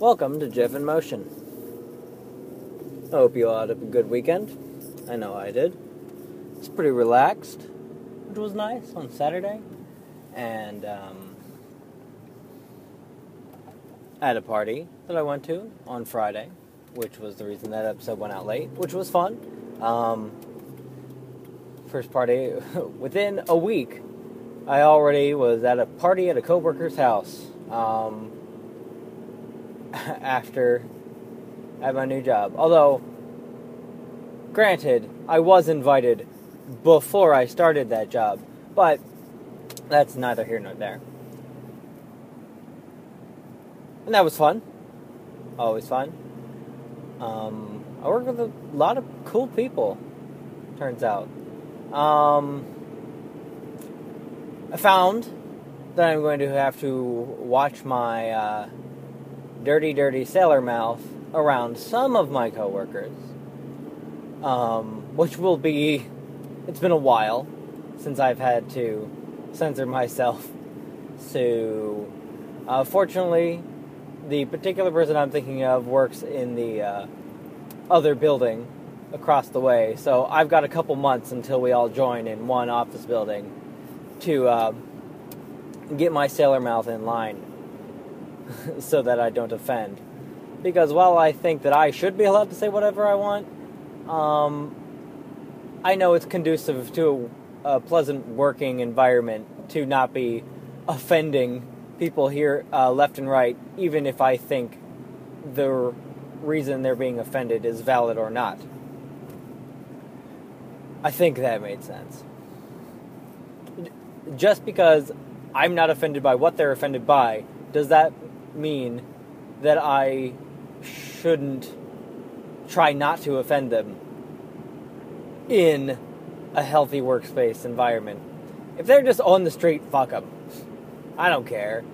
Welcome to Jeff in Motion. I hope you all had a good weekend. I know I did. It's pretty relaxed, which was nice on Saturday. And um, I had a party that I went to on Friday, which was the reason that episode went out late, which was fun. Um, first party within a week. I already was at a party at a coworker's house. Um, after at my new job. Although, granted, I was invited before I started that job, but that's neither here nor there. And that was fun. Always fun. Um, I work with a lot of cool people, turns out. Um, I found that I'm going to have to watch my uh, dirty, dirty sailor mouth around some of my coworkers, um, which will be. It's been a while since I've had to censor myself. So, uh, fortunately, the particular person I'm thinking of works in the uh, other building across the way. So I've got a couple months until we all join in one office building to uh, get my sailor mouth in line so that I don't offend. Because while I think that I should be allowed to say whatever I want, um, I know it's conducive to a, a, pleasant working environment to not be offending people here uh, left and right, even if I think the reason they're being offended is valid or not. I think that made sense. Just because I'm not offended by what they're offended by, does that mean that I shouldn't try not to offend them in a healthy workspace environment. If they're just on the street, fuck them. I don't care.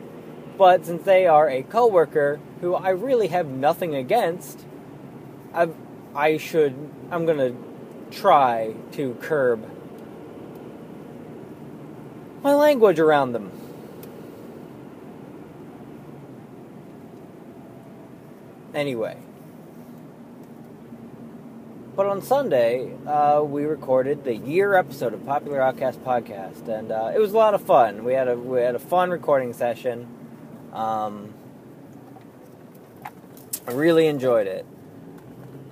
But since they are a coworker who I really have nothing against, I I should I'm to try to curb my language around them. Anyway. But on Sunday, uh, we recorded the year episode of Popular Outcast podcast, and uh, it was a lot of fun. We had a we had a fun recording session. Um, I really enjoyed it,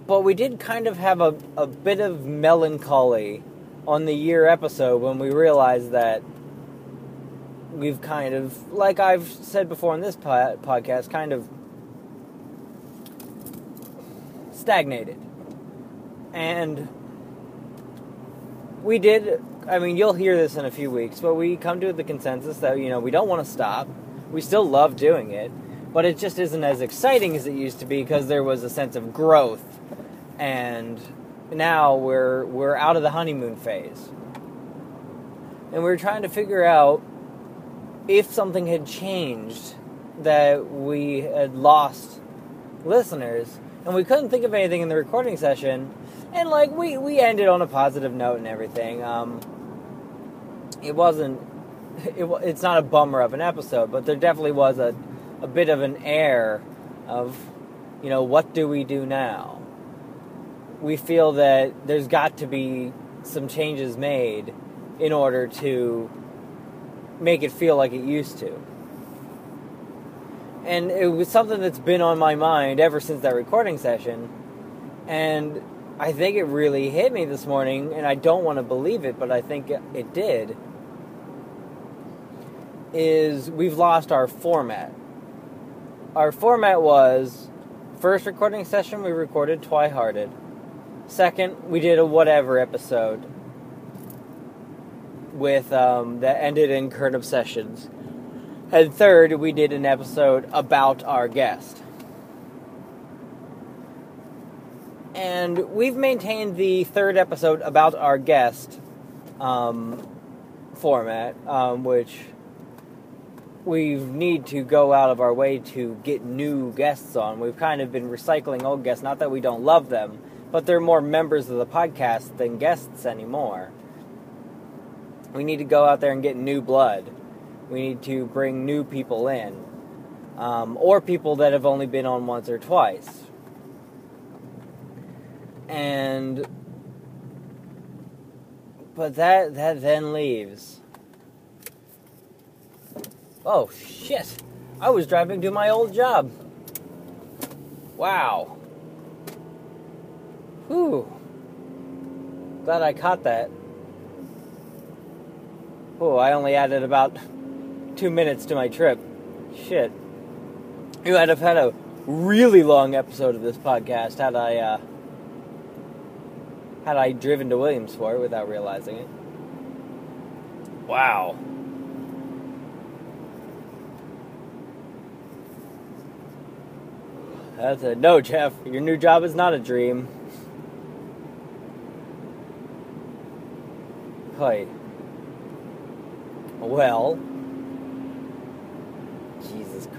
but we did kind of have a, a bit of melancholy on the year episode when we realized that we've kind of, like I've said before on this po- podcast, kind of stagnated. And we did, I mean, you'll hear this in a few weeks, but we come to the consensus that, you know, we don't want to stop. We still love doing it, but it just isn't as exciting as it used to be because there was a sense of growth. And now we're we're out of the honeymoon phase. And we're trying to figure out if something had changed that we had lost listeners and we couldn't think of anything in the recording session. And like we we ended on a positive note and everything. Um, it wasn't. It, it's not a bummer of an episode, but there definitely was a a bit of an air of, you know, what do we do now? We feel that there's got to be some changes made in order to make it feel like it used to and it was something that's been on my mind ever since that recording session. And i think it really hit me this morning and i don't want to believe it but i think it did. Is we've lost our format. Our format was first recording session we recorded twi-hearted. Second we did a whatever episode with um, that ended in current obsessions and third, we did an episode about our guest. And we've maintained the third episode about our guest um, format, um, which we need to go out of our way to get new guests on. We've kind of been recycling old guests, not that we don't love them, but they're more members of the podcast than guests anymore. We need to go out there and get new blood. We need to bring new people in. um, or people that have only been on once or twice. And but that that then leaves. Oh shit! I was driving to my old job. Wow. Whew. Glad I caught that. Oh, I only added about two minutes to my trip. Shit. You would have had a really long episode of this podcast had I uh, had I driven to Williamsport without realizing it. Wow. That's a no, Jeff. Your new job is not a dream. Hi. Well.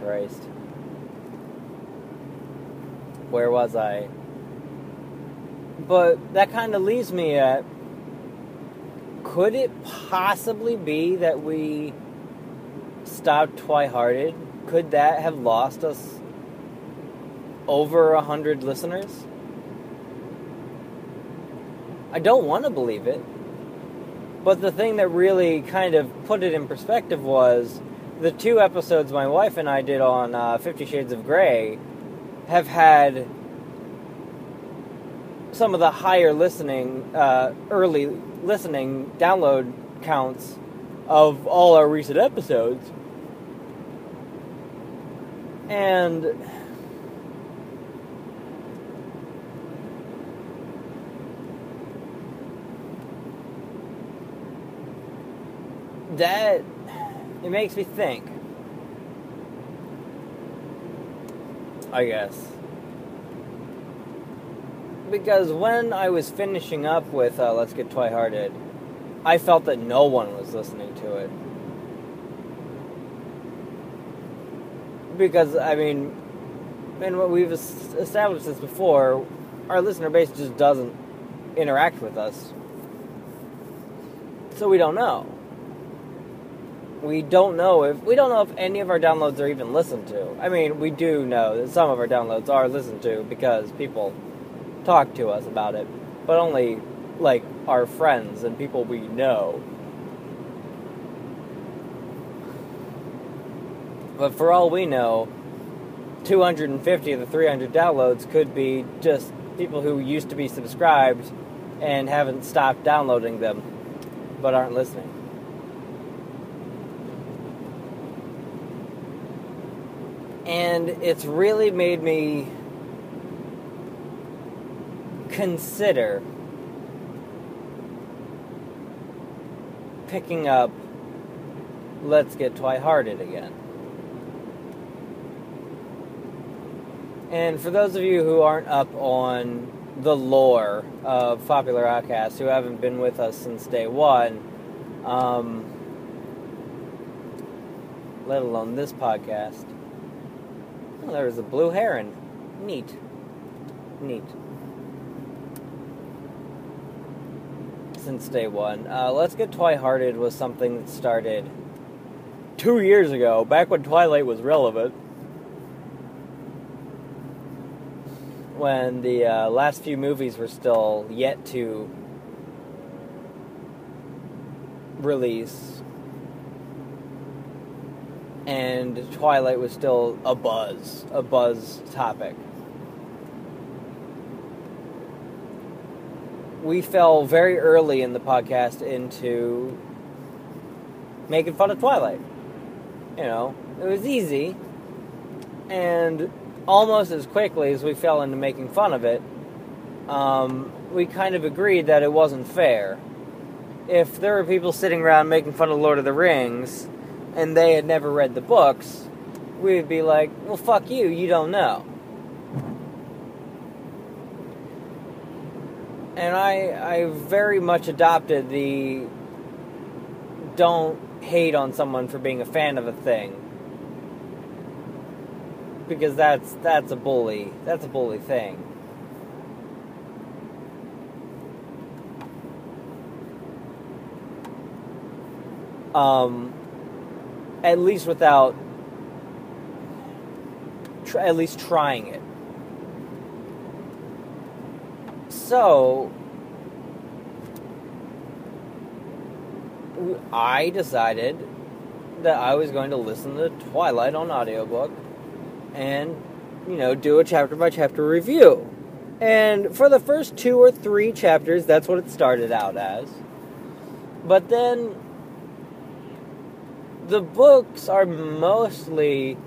Christ. Where was I? But that kind of leaves me at could it possibly be that we stopped Twi-Hearted? Could that have lost us over a hundred listeners? I don't want to believe it. But the thing that really kind of put it in perspective was the two episodes my wife and I did on uh, Fifty Shades of Grey have had some of the higher listening, uh, early listening download counts of all our recent episodes. And that it makes me think. I guess. Because when I was finishing up with uh, Let's Get Twi-Hearted, I felt that no one was listening to it. Because, I mean, and what we've established this before, our listener base just doesn't interact with us. So we don't know we don't know if we don't know if any of our downloads are even listened to. I mean, we do know that some of our downloads are listened to because people talk to us about it, but only like our friends and people we know. But for all we know, 250 of the 300 downloads could be just people who used to be subscribed and haven't stopped downloading them but aren't listening. And it's really made me consider picking up Let's Get Twi-Hearted again. And for those of you who aren't up on the lore of Popular Outcast, who haven't been with us since day one, um, let alone this podcast, There's a blue heron. Neat. Neat. Since day one. Uh, Let's Get Twi-Hearted was something that started two years ago, back when Twilight was relevant. When the uh, last few movies were still yet to release and Twilight was still a buzz, a buzz topic. We fell very early in the podcast into making fun of Twilight. You know, it was easy, and almost as quickly as we fell into making fun of it, um, we kind of agreed that it wasn't fair. If there were people sitting around making fun of Lord of the Rings, and they had never read the books, we would be like, well, fuck you, you don't know. And I, I very much adopted the don't hate on someone for being a fan of a thing. Because that's that's a bully. That's a bully thing. Um, at least without tr- at least trying it. So, I decided that I was going to listen to Twilight on audiobook and, you know, do a chapter by chapter review. And for the first two or three chapters, that's what it started out as. But then the books are mostly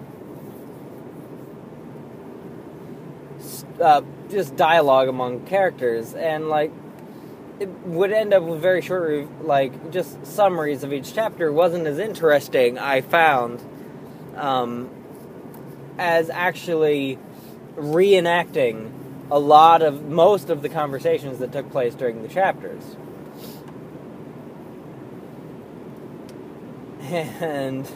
uh, just dialogue among characters, and like it would end up with very short, like just summaries of each chapter. wasn't as interesting. I found um, as actually reenacting a lot of most of the conversations that took place during the chapters. And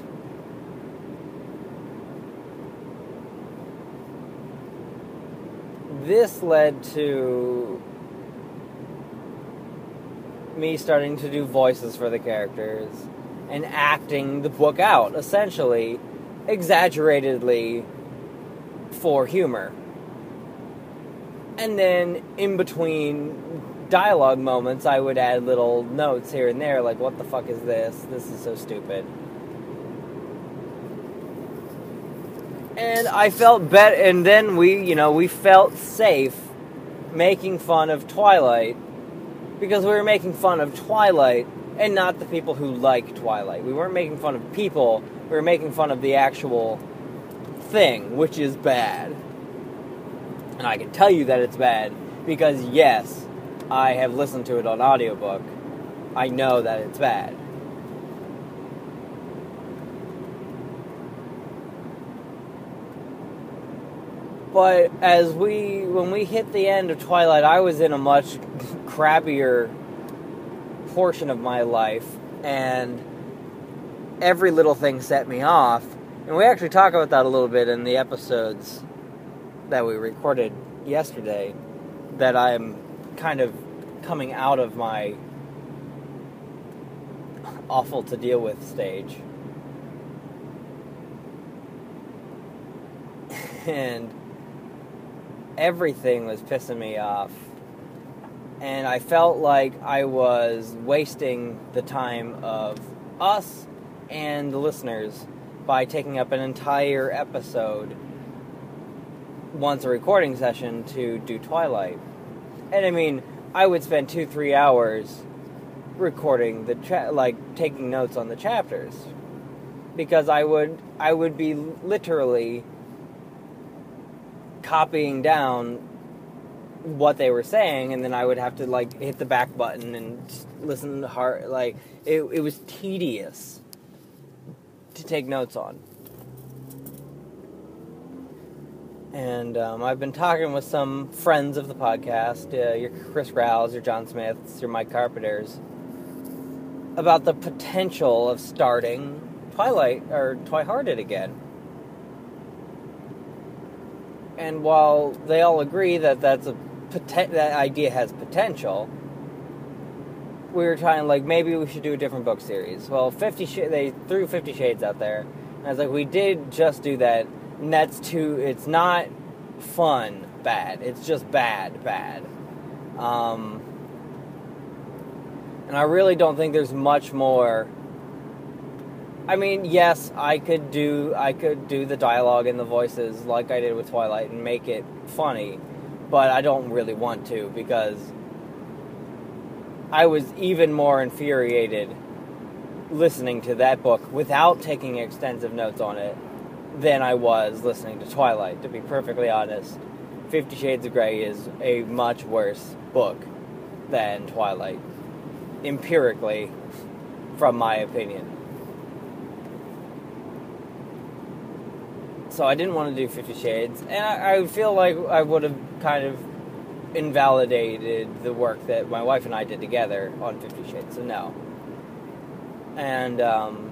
this led to me starting to do voices for the characters and acting the book out, essentially, exaggeratedly for humor. And then in between dialogue moments, I would add little notes here and there, like, what the fuck is this? This is so stupid. And I felt better, and then we, you know, we felt safe making fun of Twilight because we were making fun of Twilight and not the people who like Twilight. We weren't making fun of people, we were making fun of the actual thing, which is bad. And I can tell you that it's bad because, yes, I have listened to it on audiobook. I know that it's bad. But as we, when we hit the end of Twilight, I was in a much crappier portion of my life, and every little thing set me off. And we actually talk about that a little bit in the episodes that we recorded yesterday. That I'm kind of coming out of my awful to deal with stage. and everything was pissing me off. And I felt like I was wasting the time of us and the listeners by taking up an entire episode once a recording session to do Twilight. And I mean, I would spend two, three hours recording the cha- like taking notes on the chapters. Because I would I would be literally copying down what they were saying and then I would have to like hit the back button and listen to hard like it, it was tedious to take notes on and um, I've been talking with some friends of the podcast uh, your Chris Rouse your John Smiths your Mike Carpenters about the potential of starting Twilight or Twihearted again and while they all agree that that's a that idea has potential, we were trying like maybe we should do a different book series. Well, Fifty Sh- they threw Fifty Shades out there, and I was like, we did just do that, and that's too. It's not fun bad. It's just bad bad. Um, and I really don't think there's much more I mean, yes, I could do I could do the dialogue and the voices like I did with Twilight and make it funny, but I don't really want to because I was even more infuriated listening to that book without taking extensive notes on it than I was listening to Twilight, to be perfectly honest. Fifty Shades of Grey is a much worse book than Twilight, empirically, from my opinion. so I didn't want to do Fifty Shades, and I, I feel like I would have kind of invalidated the work that my wife and I did together on Fifty Shades. So no, and um,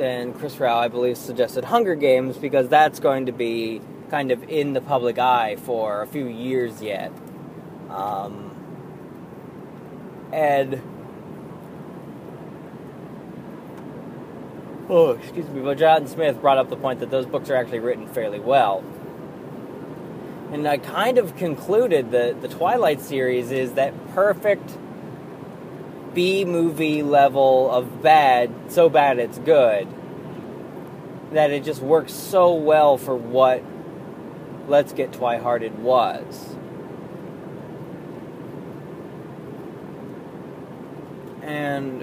then Chris Rao, I believe, suggested Hunger Games because that's going to be kind of in the public eye for a few years yet. Um, Ed Oh, excuse me. But John Smith brought up the point that those books are actually written fairly well. And I kind of concluded that the Twilight series is that perfect B movie level of bad, so bad it's good. That it just works so well for what Let's Get Twihearted was. And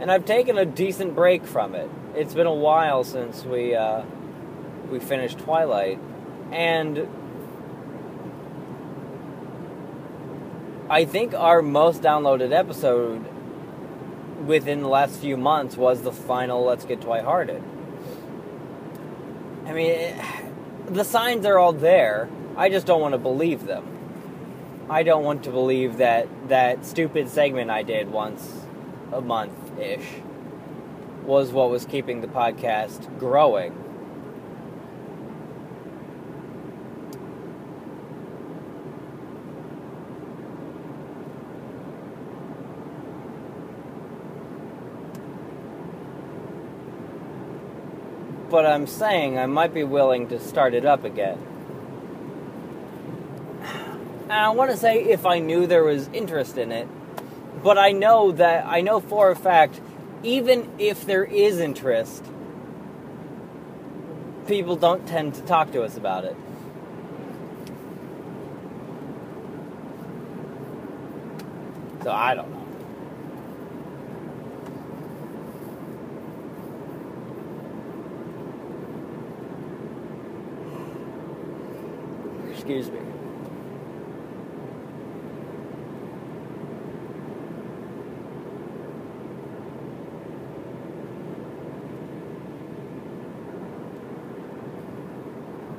and I've taken a decent break from it. It's been a while since we uh, we finished Twilight, and I think our most downloaded episode within the last few months was the final Let's Get Twihearted. I mean, it, the signs are all there. I just don't want to believe them. I don't want to believe that that stupid segment I did once a month ish was what was keeping the podcast growing. But I'm saying I might be willing to start it up again. And I want to say if I knew there was interest in it, but I know that I know for a fact, even if there is interest, people don't tend to talk to us about it. So I don't know. Excuse me.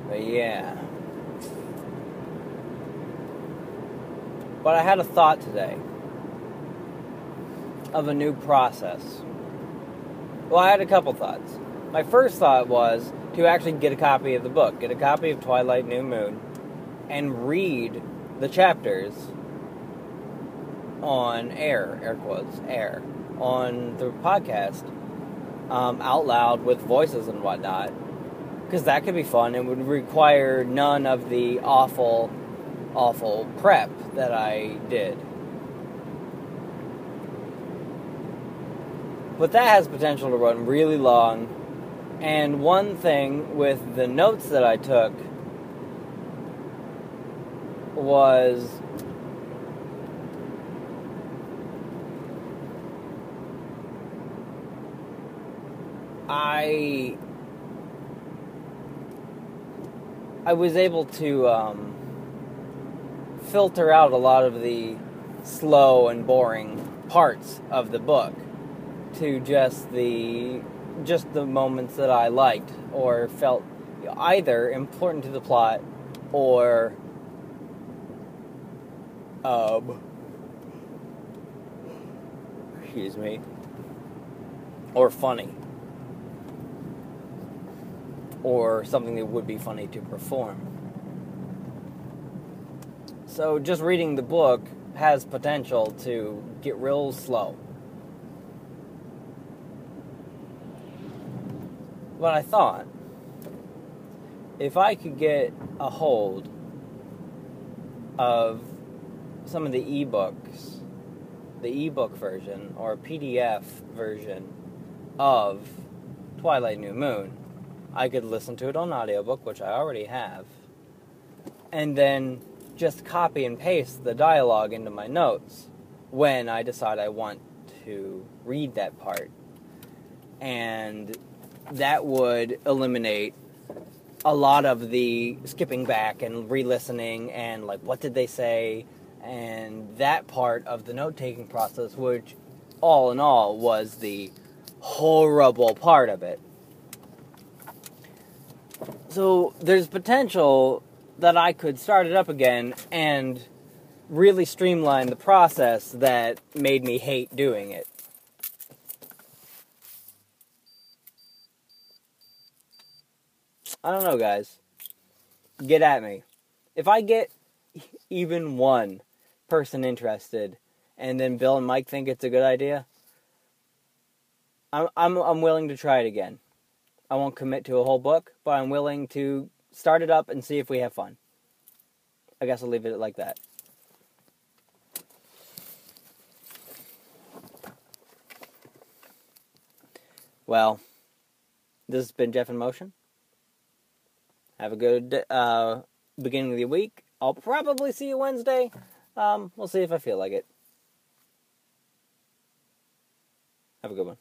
But yeah. But I had a thought today of a new process. Well, I had a couple thoughts. My first thought was to actually get a copy of the book, get a copy of Twilight New Moon, and read the chapters on air, air quotes, air, on the podcast um, out loud with voices and whatnot because that could be fun and would require none of the awful, awful prep that I did. But that has potential to run really long. And one thing with the notes that I took was I I was able to um, filter out a lot of the slow and boring parts of the book to just the just the moments that I liked or felt either important to the plot or um excuse me or funny or something that would be funny to perform. So just reading the book has potential to get real slow. But I thought if I could get a hold of some of the ebooks, the ebook version or PDF version of Twilight New Moon, I could listen to it on audiobook, which I already have, and then just copy and paste the dialogue into my notes when I decide I want to read that part. And that would eliminate a lot of the skipping back and re listening and like, what did they say? And that part of the note taking process, which all in all was the horrible part of it. So there's potential that I could start it up again and really streamline the process that made me hate doing it. I don't know, guys. Get at me. If I get even one person interested and then Bill and Mike think it's a good idea, I'm I'm I'm willing to try it again. I won't commit to a whole book, but I'm willing to start it up and see if we have fun. I guess I'll leave it like that. Well, this has been Jeff in Motion. Have a good uh, beginning of the week. I'll probably see you Wednesday. Um, we'll see if I feel like it. Have a good one.